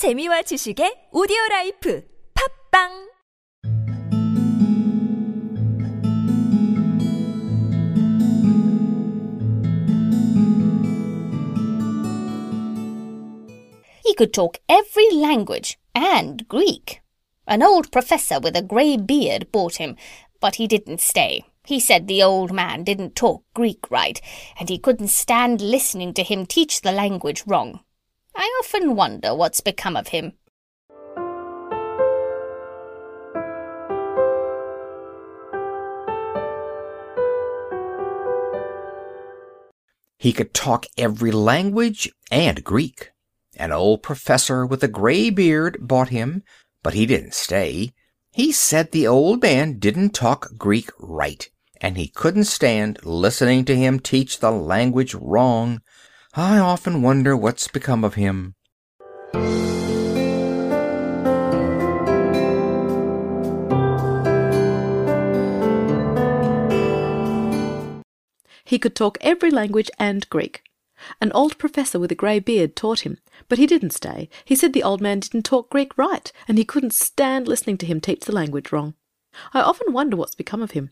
재미와 지식의 오디오 라이프 팝빵 He could talk every language and Greek. An old professor with a grey beard bought him, but he didn't stay. He said the old man didn't talk Greek right, and he couldn't stand listening to him teach the language wrong. I often wonder what's become of him. He could talk every language and Greek. An old professor with a gray beard bought him, but he didn't stay. He said the old man didn't talk Greek right, and he couldn't stand listening to him teach the language wrong. I often wonder what's become of him. He could talk every language and Greek. An old professor with a grey beard taught him, but he didn't stay. He said the old man didn't talk Greek right, and he couldn't stand listening to him teach the language wrong. I often wonder what's become of him.